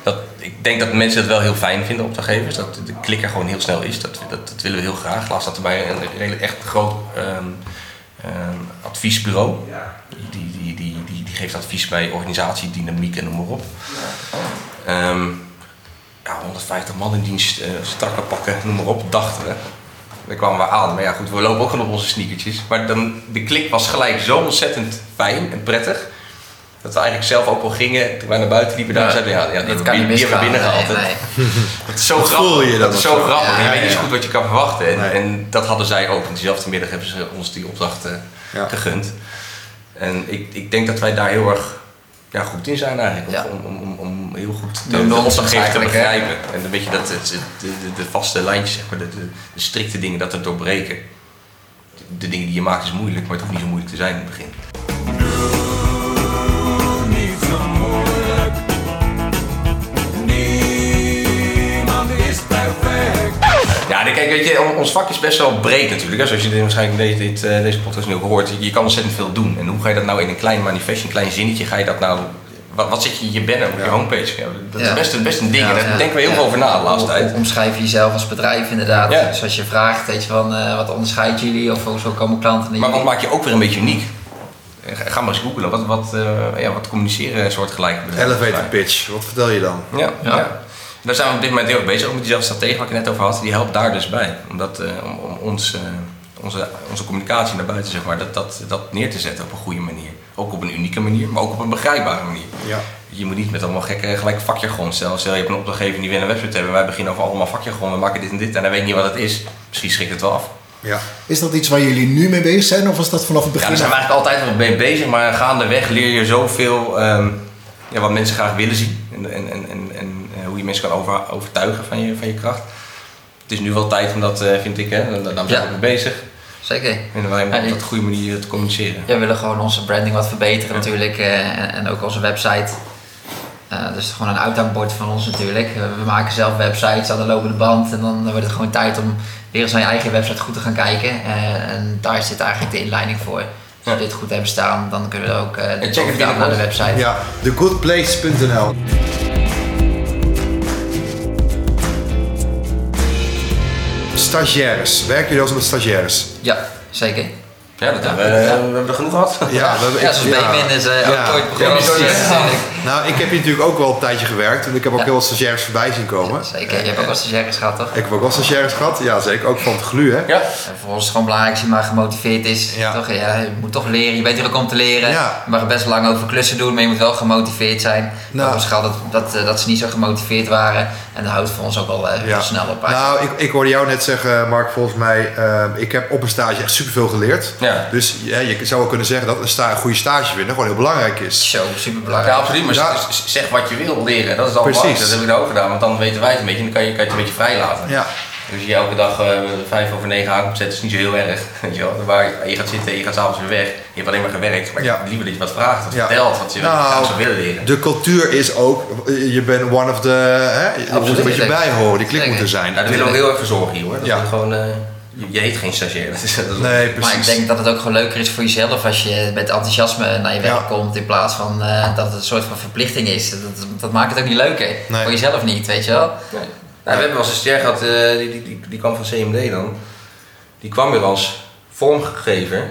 Dat, ik denk dat mensen dat wel heel fijn vinden, opdrachtgevers. Dat de klik er gewoon heel snel is. Dat, dat, dat willen we heel graag. Laatst zat er bij een redelijk echt groot ehm, ehm, adviesbureau. Die, die, die, die, die geeft advies bij organisatie, dynamiek en noem maar op. Ehm, ja, 150 man in dienst, eh, strakke pakken, noem maar op, dachten we. Daar kwamen we aan. Maar ja, goed, we lopen ook gewoon op onze sneakertjes. Maar dan, de klik was gelijk zo ontzettend fijn en prettig. Dat we eigenlijk zelf ook al gingen, toen wij naar buiten liepen, daar Ja, zeiden we, ja, ja, die hebben kan binnen- die hebben we misgaan. binnengehaald. Nee, hè. nee. (laughs) Dat is zo grappig. voel je dat is zo grappig. Ja, je weet niet zo goed wat je kan verwachten. En, Nee. en dat hadden zij ook. Want diezelfde middag hebben ze ons die opdracht eh, Ja. gegund. En ik, ik denk dat wij daar heel erg ja, goed in zijn eigenlijk. Ja. Om, om, om, om heel goed de, opdrachtgever te eigenlijk, hè? begrijpen. En dan weet je dat de, de, de vaste lijntjes, zeg maar, de, de, de strikte dingen, dat er doorbreken. De, de dingen die je maakt is moeilijk, maar het hoeft niet zo moeilijk te zijn in het begin. Kijk, weet je, on- ons vak is best wel breed natuurlijk. Hè. Zoals je dit waarschijnlijk deze, dit, eh, deze podcast nu ook hoort. Je, je kan ontzettend veel doen. En hoe ga je dat nou in een klein manifestje, een klein zinnetje, ga je dat nou... Wat, wat zet je in je banner op je homepage? Ja, dat Ja. is best, een- best een ding. Ja, en daar ja. denken we heel Ja. veel over na de laatste tijd. Omschrijf je jezelf als bedrijf inderdaad. Ja. Dus als je vraagt, weet je van, eh, wat onderscheidt jullie? Of zo komen klanten Maar wat maak je ook weer een beetje uniek? Eh, Ga maar eens googlen. Wat, wat, eh, ja, wat communiceren soortgelijke bedrijven? Elevator pitch, wat vertel je dan? Ja, ja. Ja. Daar zijn we op dit moment heel erg bezig, ook met diezelfde stratege waar ik het net over had. Die helpt daar dus bij. Omdat, eh, om, om ons, eh, onze, onze communicatie naar buiten, zeg maar, dat, dat, dat neer te zetten op een goede manier. Ook op een unieke manier, maar ook op een begrijpbare manier. Ja. Je moet niet met allemaal gekke gelijk vakjargon. Stel, stel je hebt een opdrachtgever die wil een website hebben. Wij beginnen over allemaal vakjargon. We maken dit en dit en hij weet niet wat het is. Misschien schrikt het wel af. Ja. Is dat iets waar jullie nu mee bezig zijn? Of was dat vanaf het Ja, begin? daar zijn we eigenlijk altijd wel mee bezig, maar gaandeweg leer je zoveel ehm, ja, wat mensen graag willen zien. En, en, en, je mensen kan over, overtuigen van je, van je kracht. het is nu wel tijd om dat, eh, vind ik, hè. Daar zijn we Ja. mee bezig. Zeker. En wij Ja, op dat goede manier te communiceren. Ja, we willen gewoon onze branding wat verbeteren natuurlijk. eh, en, en ook onze website. Eh, dus gewoon een uithangbord van ons natuurlijk. We maken zelf websites aan de lopende band. En dan wordt het gewoon tijd om weer eens naar je eigen website goed te gaan kijken. Eh, en daar zit eigenlijk de inleiding voor. Als we dit goed hebben staan, dan kunnen we ook eh check het naar de website. Ja, thegoodplace.nl. Stagiaires. Werken jullie als met stagiaires? Ja, zeker. Ja, dat hebben we, eh, we hebben er genoeg gehad. Ja, we hebben Ja, zoals Benjamin is eh, ook ooit begonnen. Nou, ik heb hier natuurlijk ook wel een tijdje gewerkt. En ik heb ook Ja. heel veel stagiaires voorbij zien komen. Zeker, je hebt ook wel stagiaires gehad toch? Ik heb ook wel stagiaires gehad. Ja, zeker. Ook van het glu, hè? Ja. En voor ons is het gewoon belangrijk als je maar gemotiveerd is. Ja. Toch? Ja, je moet toch leren, je bent hier ook om te leren. Ja. Je mag er best lang over klussen doen, maar je moet wel gemotiveerd zijn. Nou. Ons gaat dat, dat, eh, dat ze niet zo gemotiveerd waren. En dat houdt voor ons ook wel eh, heel snel op. Nou, ik, ik hoorde jou net zeggen, Mark, volgens mij, eh, ik heb op een stage echt superveel geleerd. Ja. Dus ja, je zou wel kunnen zeggen dat een, sta, een goede stage vinden gewoon heel belangrijk is. Zo, super belangrijk. Ja, absoluut. Maar z- zeg wat je wil leren. Dat is al Precies. Dat heb ik nou ook gedaan. Want dan weten wij het een beetje. En dan kan je, kan je het een beetje vrij laten. Ja, Dus je elke dag eh, vijf over negen aan komt zetten, is niet zo heel erg. (laughs) Weet je, wel. Waar je, gaat zitten, je gaat s'avonds weer weg. Je hebt alleen maar gewerkt. Maar Ja. ik heb liever dat je wat vraagt, wat Ja. vertelt, wat je Nou, zou willen leren. de cultuur is ook, je bent one of the, hè, je moet er een beetje bij horen, die klik moet er zijn. Ja, daar willen we ook heel erg voor zorgen hier hoor. Dat Ja. gewoon, eh, je, je heet geen stagiair. (laughs) Dat is, dat is Nee, Maar precies. ik denk dat het ook gewoon leuker is voor jezelf als je met enthousiasme naar je werk Ja. komt. In plaats van eh, dat het een soort van verplichting is. Dat, dat maakt het ook niet leuker. Nee. Voor jezelf niet, weet je wel. Nee. Nou, we hebben wel eens een stagiair gehad, eh, die, die, die, die kwam van CMD dan. Die kwam weer als vormgever.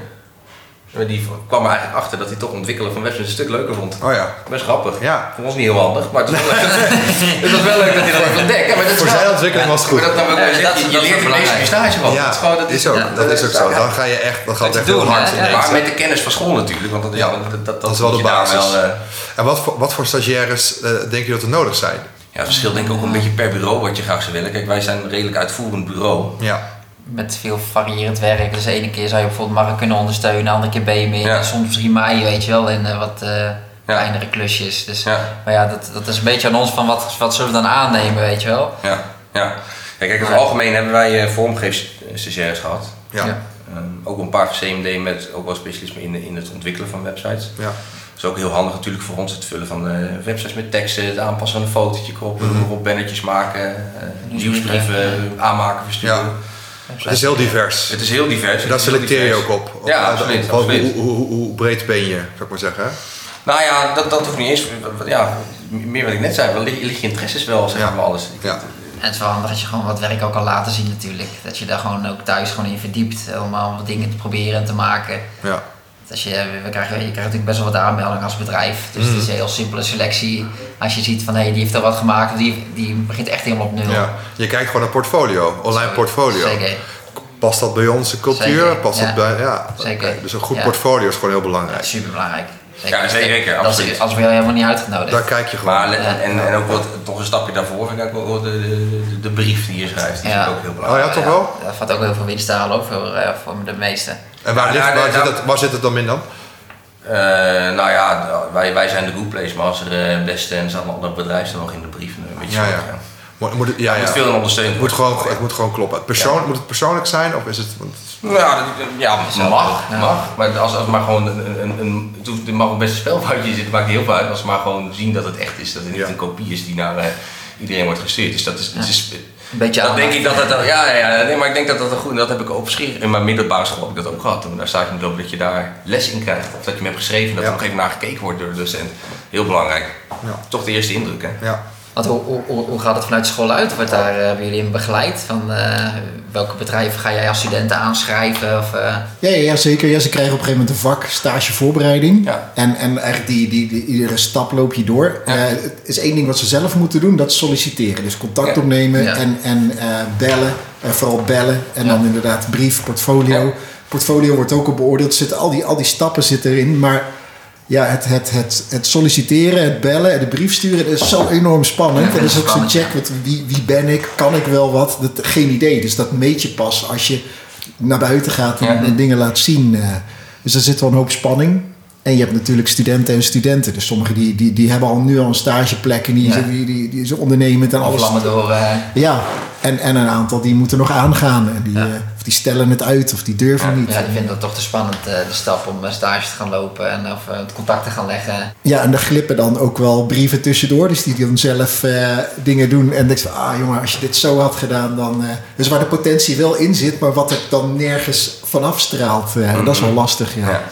Maar die kwam er eigenlijk achter dat hij toch ontwikkelen van websites een stuk leuker vond. Oh ja. Best grappig. Ja. Voor ons niet heel handig, maar het was wel leuk, (laughs) (laughs) het was wel leuk dat hij dat heeft ontdekt. Maar dat Voor zijn ontwikkeling was het Maar goed. dat, dan dat is- je, je dat is leert wel in stage wel. Ja, dat is, gewoon, dat is ook, ja, dat is ook zo. ja. Dan ga je echt, dan gaat echt heel hard. Maar met de kennis van school natuurlijk, want dat, ja, dat, dat, dat, Dat is wel de je basis. Wel, eh, En wat voor, wat voor stagiaires eh, denk je dat er nodig zijn? ja, het verschilt denk ik ook een beetje per bureau wat je graag zou willen. Kijk, wij zijn een redelijk uitvoerend bureau. Ja. Met veel variërend werk. Dus de ene keer zou je bijvoorbeeld Mark kunnen ondersteunen, de andere keer Benjamin. Ja. En soms misschien mij, weet je wel, in eh, wat eh, kleinere klusjes. Dus, Ja. Maar ja, dat, dat is een beetje aan ons van wat, wat zullen we dan aannemen, weet je wel. Ja, ja. Ja, kijk, over het algemeen hebben wij uh, vormgeefstagiaires gehad. Ja. Ja. Ehm, ook een paar CMD met ook wel specialisme in, in het ontwikkelen van websites. Ja. Dat is ook heel handig natuurlijk voor ons het vullen van eh, websites met teksten, het aanpassen van een fotootje kroppen, Mhm. erop bannertjes maken, eh, nieuwsbrieven aanmaken, versturen. Het is heel divers. Het is heel divers. Daar selecteer je ook op. op Ja, absoluut, op- op- absoluut. Hoe, hoe, hoe breed ben je, zou ik maar zeggen. Nou ja, dat, dat hoeft niet eens. Ja, meer wat ik net zei, wel lig, lig je interesses wel, zeg Ja. maar alles. Ja. En het is wel handig als je gewoon wat werk ook kan laten zien natuurlijk. Dat je daar gewoon ook thuis gewoon in verdiept. Allemaal wat dingen te proberen en te maken. Ja. Als je, we krijgen, je krijgt natuurlijk best wel wat aanmeldingen als bedrijf. Dus het is Mm. een heel simpele selectie. Als je ziet van hé, die heeft al wat gemaakt, die, die begint echt helemaal op nul. ja. Je kijkt gewoon naar portfolio, online portfolio. Zeker. Past dat bij onze cultuur? Zeker, Past ja. dat bij, ja. Zeker. Dus een goed Ja. portfolio is gewoon heel belangrijk. Super belangrijk. Ja, zeker, Dat absoluut. is als we jou helemaal niet uitgenodigd. Daar kijk je gewoon. Maar en, en, en ook wat, nog een stapje daarvoor vind ik ook wel de, de, de brief die je schrijft. Die Ja. is ook heel Oh belangrijk. ja, toch wel? Daar valt ook heel veel winst te halen voor, eh, voor de meeste. En waar, Ja, ligt, nou, waar, nou, zit het, waar zit het dan in dan? Eh, nou ja, wij, wij zijn de good place, maar als er eh, beste en zijn andere bedrijven staan nog in de brief. Een beetje Ja, zo, ja. Moet, moet het, ja, Er ja. moet veel in ondersteund Het moet, gewoon, het moet gewoon kloppen. Het persoon, Moet het persoonlijk zijn of is het... want- Ja, dat, ja mag, Ja. mag. Maar als, als maar gewoon een, een, een, het er mag ook best een spelfoutje zitten, maakt niet heel veel uit. Als ze maar gewoon zien dat het echt is, dat het niet Ja. een kopie is die naar eh, iedereen wordt gestuurd. Dus dat is, het is Een beetje denk ik dat dat, ja, ja, nee, maar ik denk dat dat een goed, dat heb ik op schier. In mijn middelbare school heb ik dat ook gehad. Toen daar staat je lopen dat je daar les in krijgt. Of dat je hem hebt geschreven, dat Ja. er nog even naar gekeken wordt door de docent. Heel belangrijk. Ja. Toch de eerste indruk, hè? Ja. Want hoe, hoe, hoe gaat het vanuit school uit? Wordt daar eh, hebben jullie in begeleid? Van eh, welke bedrijven ga jij als studenten aanschrijven? Of, eh, Ja, ja, ja, zeker. Ja, ze krijgen op een gegeven moment een vak stage voorbereiding. Ja. En, en eigenlijk die, die, die- iedere stap loop je door. Ja. Eh, het is één ding wat ze zelf moeten doen, dat is solliciteren. Dus contact Ja. opnemen Ja. en, en eh, bellen. Vooral bellen. En dan inderdaad brief, portfolio. Ja. Portfolio wordt ook op beoordeeld. Zitten, al, die, al die stappen zitten erin. Maar ja, het, het, het, het solliciteren, het bellen en de brief sturen, dat is zo enorm spannend. Ja, en dat is ook zo'n check, wat, wie, wie ben ik, kan ik wel wat? Dat, geen idee. Dus dat meet je pas als je naar buiten gaat en, Ja. en dingen laat zien. eh. dus er zit wel een hoop spanning. En je hebt natuurlijk studenten en studenten. Dus sommigen die, die, die hebben al nu al een stageplek en die, Ja. die, die, die, zijn ondernemend en alles. Afvlammen door. Ja, En, en een aantal die moeten nog aangaan. En die, Ja. eh, of die stellen het uit of die durven niet. Ja, die vinden het toch te spannend, eh, de stap om eh, stage te gaan lopen en of het contact te gaan leggen. Ja, en er glippen dan ook wel brieven tussendoor. Dus die dan zelf dingen doen. En denk je van, ah jongen, als je dit zo had gedaan, dan... dus waar de potentie wel in zit, maar wat er dan nergens vanaf straalt. eh, Dat is wel lastig, ja.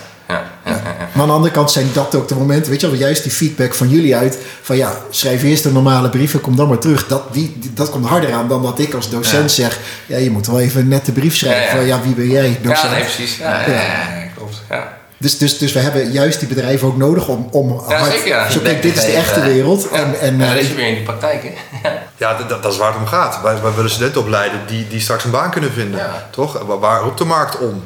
Ja, ja, ja, ja, ja. Maar aan de andere kant zijn dat ook de momenten, weet je wel, juist die feedback van jullie uit. Van ja, schrijf eerst een normale brief en kom dan maar terug. Dat, die, die- dat komt harder aan dan dat ik als docent zeg. Ja, je moet wel even een nette brief schrijven. Ja, ja. Van ja, wie ben jij, Ja, docent? nee, precies. Ja, ja, ja, ja, klopt. Ja. Dus, dus, dus we hebben juist die bedrijven ook nodig om, om Ja, hard- zeker, ja. Zo kijk, dit is de echte wereld. En, en, Ja, eh, dat is weer in die praktijk, hè? (laughs) Ja, dat- dat, is waar het om gaat. Wij, wij willen studenten opleiden die, die straks een baan kunnen vinden. Ja. Toch? Waar, waar roept de markt om?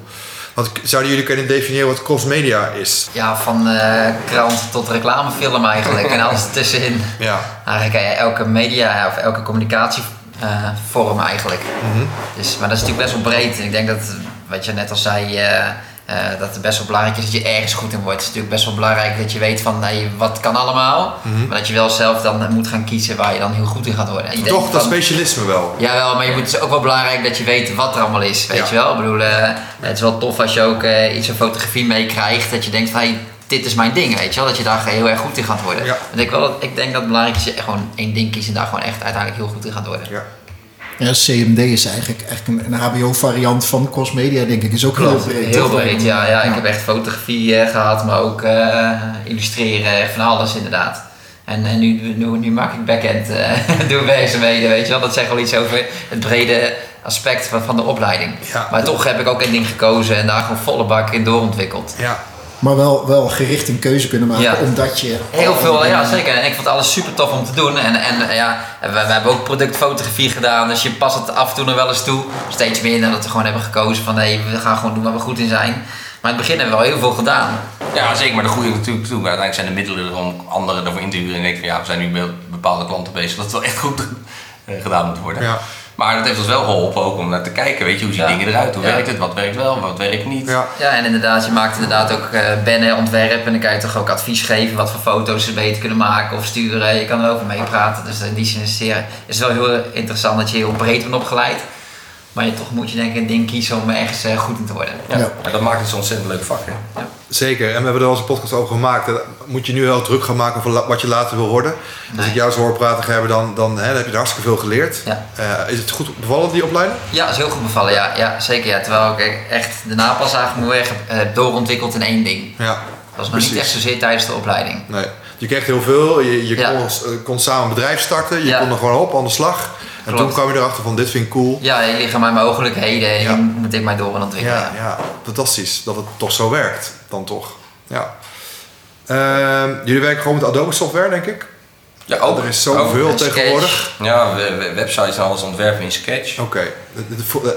Want zouden jullie kunnen definiëren wat crossmedia is? Ja, van eh, krant tot reclamefilm eigenlijk en alles ertussenin. (laughs) Ja. Eigenlijk eh, elke media of elke communicatievorm eigenlijk. dus, maar dat is natuurlijk best wel breed. En ik denk dat, wat je net al zei, eh, dat het best wel belangrijk is dat je ergens goed in wordt. Het is natuurlijk best wel belangrijk dat je weet van nee, wat kan allemaal. Maar dat je wel zelf dan moet gaan kiezen waar je dan heel goed in gaat worden. En Toch dat van- specialisme wel. Jawel, maar je moet, het is ook wel belangrijk dat je weet wat er allemaal is, weet Ja. je wel? Ik bedoel, eh, het is wel tof als je ook eh, iets van fotografie meekrijgt, dat je denkt van, hey, dit is mijn ding, weet je wel? Dat je daar heel erg goed in gaat worden. Ja. Ik, denk wel, dat- ik denk dat het belangrijk is dat je gewoon één ding kiest en daar gewoon echt uiteindelijk heel goed in gaat worden. Ja. Ja, CMD is eigenlijk, eigenlijk een, een HBO-variant van crossmedia, denk ik. Is ook heel breed. Heel breed, ja. ja. Ik heb echt fotografie eh, gehad, maar ook eh, illustreren, van alles inderdaad. En, en nu, nu, nu maak ik backend, eh (laughs) doe werkzaamheden, weet je wel. Dat zegt wel iets over het brede aspect van, van de opleiding. Ja. Maar toch heb ik ook één ding gekozen en daar gewoon volle bak in doorontwikkeld. Ja. Maar wel, wel gericht een keuze kunnen maken, Ja. omdat je... Heel veel, ja zeker. En ik vond alles super tof om te doen. En, en ja, we, we hebben ook productfotografie gedaan. Dus je past het af en toe nog wel eens toe. Steeds meer nadat we gewoon hebben gekozen van hé, we gaan gewoon doen waar we goed in zijn. Maar in het begin hebben we wel heel veel gedaan. Ja, zeker, maar de goede natuurlijk toe. Maar uiteindelijk zijn de middelen er om anderen ervoor in te huren. En ik denk van ja, we zijn nu met bepaalde klanten bezig dat het wel echt goed eh, gedaan moet worden. Ja. Maar dat heeft ons wel geholpen ook om naar te kijken, weet je, hoe zien Ja. dingen eruit? Hoe Ja. werkt het? Wat werkt wel, wat werkt niet? Ja. Ja, en inderdaad, je maakt inderdaad ook eh bannen, ontwerpen. En dan kan je toch ook advies geven wat voor foto's ze beter kunnen maken of sturen. Je kan er over meepraten. Dus in die zin is het, zeer- is wel heel interessant dat je heel breed wordt opgeleid. Maar je, toch moet je denk ik een ding kiezen om ergens eh, goed in te worden. Ja. Ja. Dat maakt het zo'n ontzettend leuk vak, hè? Zeker. En we hebben er al eens een podcast over gemaakt. Moet je nu heel druk gaan maken la- wat je later wil worden. Als ik jou zo hoor praten, Gerben, dan, dan, hè, dan heb je er hartstikke veel geleerd. Ja. Eh, is het goed bevallen, die opleiding? Ja, is heel goed bevallen. Ja, ja zeker. Ja. Terwijl ik echt de napels eigenlijk heb eh, doorontwikkeld in één ding. Ja. Dat was nog niet Precies. echt zozeer tijdens de opleiding. Nee. Je kreeg heel veel. Je, je Ja. kon, eh, kon samen een bedrijf starten. Je Ja. kon er gewoon op aan de slag. En Klopt. toen kwam je erachter van dit vind ik cool. Ja, hier liggen mijn mogelijkheden en Ja. moet ik mij door en ontwikkelen. Ja, ja, fantastisch dat het toch zo werkt. Dan toch. Ja. Ehm, jullie werken gewoon met Adobe software, denk ik? Ja, ook. Er is zoveel tegenwoordig. Ja, we- we- websites en alles ontwerpen in Sketch. Oké,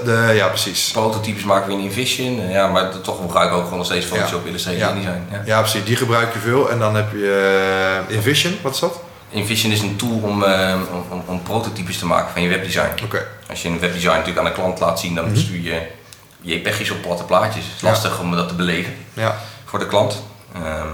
de- ja precies. Prototypes maken we in InVision. Eh, Ja, maar toch gebruik ik ook gewoon nog steeds Photoshop, Ja. Illustrator, Ja. InDesign. Ja. Ja, precies. Die gebruik je veel. En dan heb je eh, InVision, wat is dat? InVision is een tool om, eh, om, om, om prototypes te maken van je webdesign. Oké. Als je een webdesign natuurlijk aan de klant laat zien, dan stuur je JPEG's op platte plaatjes. Het is lastig om dat te beleven Ja. voor de klant. Ehm,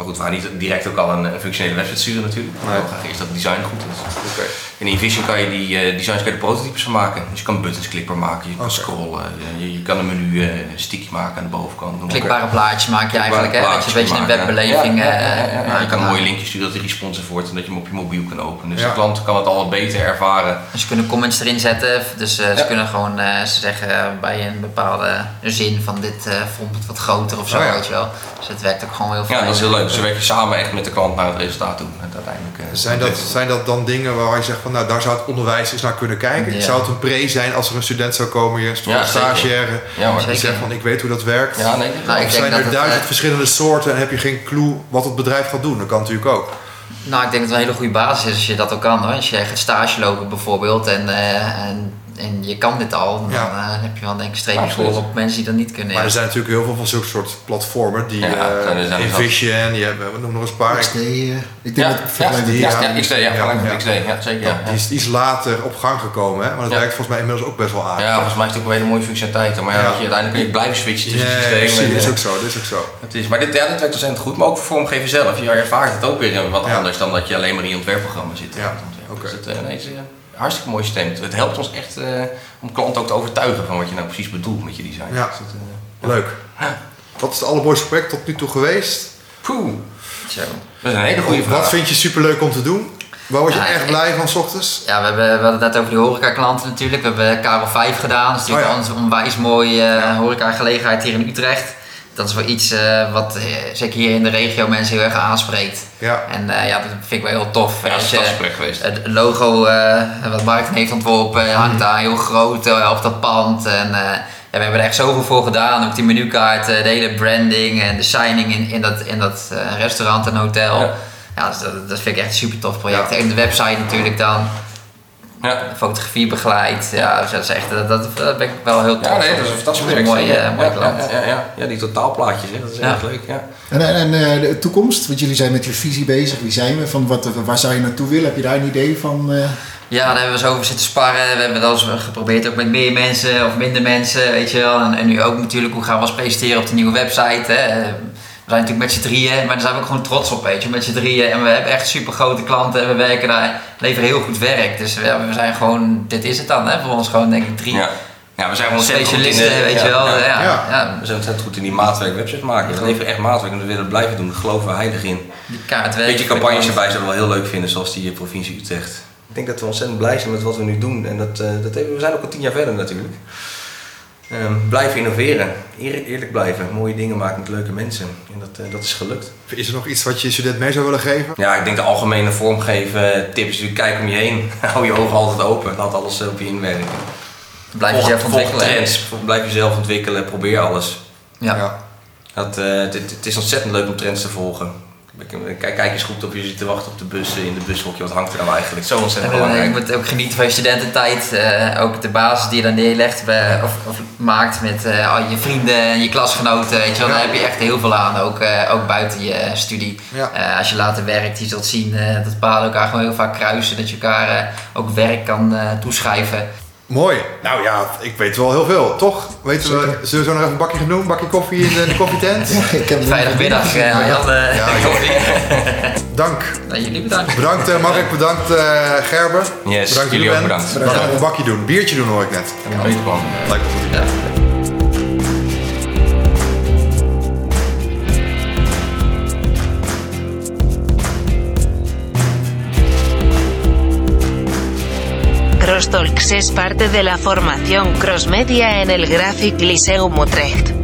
maar goed, we gaan niet direct ook al een, een functionele website sturen natuurlijk. We Nee. graag eerst dat het design goed is. Oké. In InVision kan je die eh, designs kan je prototypes van maken. Dus je kan buttons klikbaar maken, je kan scrollen, je, je kan een menu eh sticky maken aan de bovenkant. maar. Klikbare plaatjes maak je eigenlijk, hè? Dat je een beetje een webbeleving ja. Ja, ja, eh, ja, ja. Je kan een mooie linkje sturen dat hij responsive wordt en dat je hem op je mobiel kan openen. Dus Ja. de klant kan het al wat beter ervaren. Dus ze kunnen comments erin zetten. Dus eh, ze Ja. kunnen gewoon eh, ze zeggen eh, bij een bepaalde zin van dit eh, vond het wat groter of zo, Oh ja. weet je wel. Dus het werkt ook gewoon heel fijn. Ja, dat is heel leuk. Dus we werken samen echt met de klant naar het resultaat toe. En uiteindelijk, eh, Zijn dat, zijn dat dan dingen waar je zegt van nou daar zou het onderwijs eens naar kunnen kijken? Ja. Zou het een pre zijn als er een student zou komen, je Ja, een stagiaire, Ja, die zegt van ik weet hoe dat werkt? Ja, nee. Nou, of denk zijn er duizend eh, verschillende soorten en heb je geen clue wat het bedrijf gaat doen? Dat kan natuurlijk ook. Nou, ik denk dat het een hele goede basis is als je dat ook kan. Hoor. Als je gaat stage lopen bijvoorbeeld en, eh, en, en je kan dit al, dan Ja. eh, heb je wel denk ik een streepje Absoluut. voor op mensen die dat niet kunnen. Maar ja. er zijn natuurlijk heel veel van zulke soort platformen die Ja, eh, er zijn er InVision, die hebben we noemen nog eens een paar. XD, eh, ik denk Ja, dat ja, die- ja, ja, ja, XD, ja, ja, ja. XD, ja, zeker. Ja, Ja, die is iets later op gang gekomen, hè? maar dat Ja. werkt volgens mij inmiddels ook best wel aardig. ja, volgens mij is het ook een hele mooie functionaliteit. Maar ja, Ja. je, uiteindelijk kun je blijven switchen tussen Ja, systemen. en, dat is eh, ook zo, dat is ook zo. Het is, maar dit, ja, dit werkt ontzettend goed, maar ook voor vormgeven zelf. Je ervaart het ook weer wat Ja. anders dan dat je alleen maar in je ontwerpprogramma zit. Ja, Dus oké. eh, het eh, hartstikke mooi stemt. Het helpt ons echt eh, om klanten ook te overtuigen van wat je nou precies bedoelt met je design. Ja. Dus dat, eh, Leuk. Wat is het allermooiste project tot nu toe geweest? poeh, Zo. dat is een hele goede vraag. Wat vind je superleuk om te doen? Waar word je Ja, echt ik- blij van s ochtends? Ja, we, hebben, we hadden het net over die horecaklanten natuurlijk. We hebben Karel 5 gedaan. Dat is natuurlijk Oh ja. een onwijs mooie eh, horecagelegenheid hier in Utrecht. Dat is wel iets eh, wat eh, zeker hier in de regio mensen heel erg aanspreekt. Ja. En eh, ja, dat vind ik wel heel tof. Ja, dat is Als je- geweest. Het logo eh, wat Martin heeft ontworpen hangt daar heel groot op dat pand. En eh, ja, we hebben er echt zoveel voor gedaan. Ook die menukaart, de hele branding en de signing in, in dat, in dat eh, restaurant en hotel. Ja. Ja, dus dat, dat vind ik echt een super tof project. Ja. En de website natuurlijk dan. Ja. Fotografie begeleid. Ja, dus dat is echt, dat, dat, dat ben ik wel heel tof. Ja, nee, dat is een fantastisch project. mooie, ja, eh, ja, klant. Ja, ja, ja, ja, die totaalplaatjes, hè, dat is Ja. erg leuk. Ja. En, en, en eh, de toekomst, want jullie zijn met je visie bezig. Wie zijn we? Van wat, waar zou je naartoe willen? Heb je daar een idee van? eh? Ja, daar hebben we zo over zitten sparren. We hebben dat eens geprobeerd ook met meer mensen of minder mensen, weet je wel. En, en nu ook natuurlijk, hoe gaan we ons presenteren op de nieuwe website. Hè? We zijn natuurlijk met z'n drieën, maar daar zijn we ook gewoon trots op, weet je. Met z'n drieën en we hebben echt super grote klanten en we werken daar, leveren heel goed werk. Dus ja, we zijn gewoon, dit is het dan hè, voor ons gewoon denk ik drie Ja. ja, we zijn gewoon specialisten, de- weet ja, je wel. ja. Ja. We zijn ontzettend goed in die maatwerk websites maken. We leveren echt maatwerk en we willen het blijven doen. Daar geloven we heilig in. die kaartwerk. Beetje campagnes erbij zouden we wel heel leuk vinden, zoals die provincie Utrecht. Ik denk dat we ontzettend blij zijn met wat we nu doen. En dat, eh, dat we zijn ook al tien jaar verder natuurlijk. Ehm, blijven innoveren, Eer- eerlijk blijven, mooie dingen maken met leuke mensen. En dat, eh, dat is gelukt. Is er nog iets wat je student mee zou willen geven? Ja, ik denk de algemene vormgeven tips natuurlijk kijk om je heen. (laughs) Hou je ogen altijd open, laat alles eh, op je inwerken. Blijf Volg- jezelf volg ontwikkelen. trends, blijf jezelf ontwikkelen, probeer alles. Ja. Dat, eh, het, het- het is ontzettend leuk om trends te volgen. Kijk, kijk eens goed of je zit te wachten op de bus in de bushokje. Wat hangt er nou eigenlijk? Zo ontzettend En, belangrijk. je moet ook genieten van je studententijd. eh, ook de basis die je dan neerlegt bij- of, of maakt met eh, al je vrienden en je klasgenoten. Weet je wel. Daar heb je echt heel veel aan, ook, eh, ook buiten je studie. Ja. Als je later werkt, je zult zien dat paden elkaar gewoon heel vaak kruisen. Dat je elkaar ook werk kan toeschrijven. Mooi. Nou ja, ik weet wel heel veel, toch? Weten we, zullen we zo nog even een bakje gaan doen? Een bakje koffie in de, de koffietent? ik heb Vrijdagmiddag, eh, Jan, eh, Ja, (laughs) Dank. nou, jullie bedankt. Bedankt eh, Mark, bedankt eh, Gerber. Yes, bedankt jullie ook bedankt. We gaan even een bakje doen. Biertje doen hoor ik net. Ja, beter plan. Lijkt me goed. CrossTalks es parte de la formación Cross Media en el Graphic Lyceum Utrecht.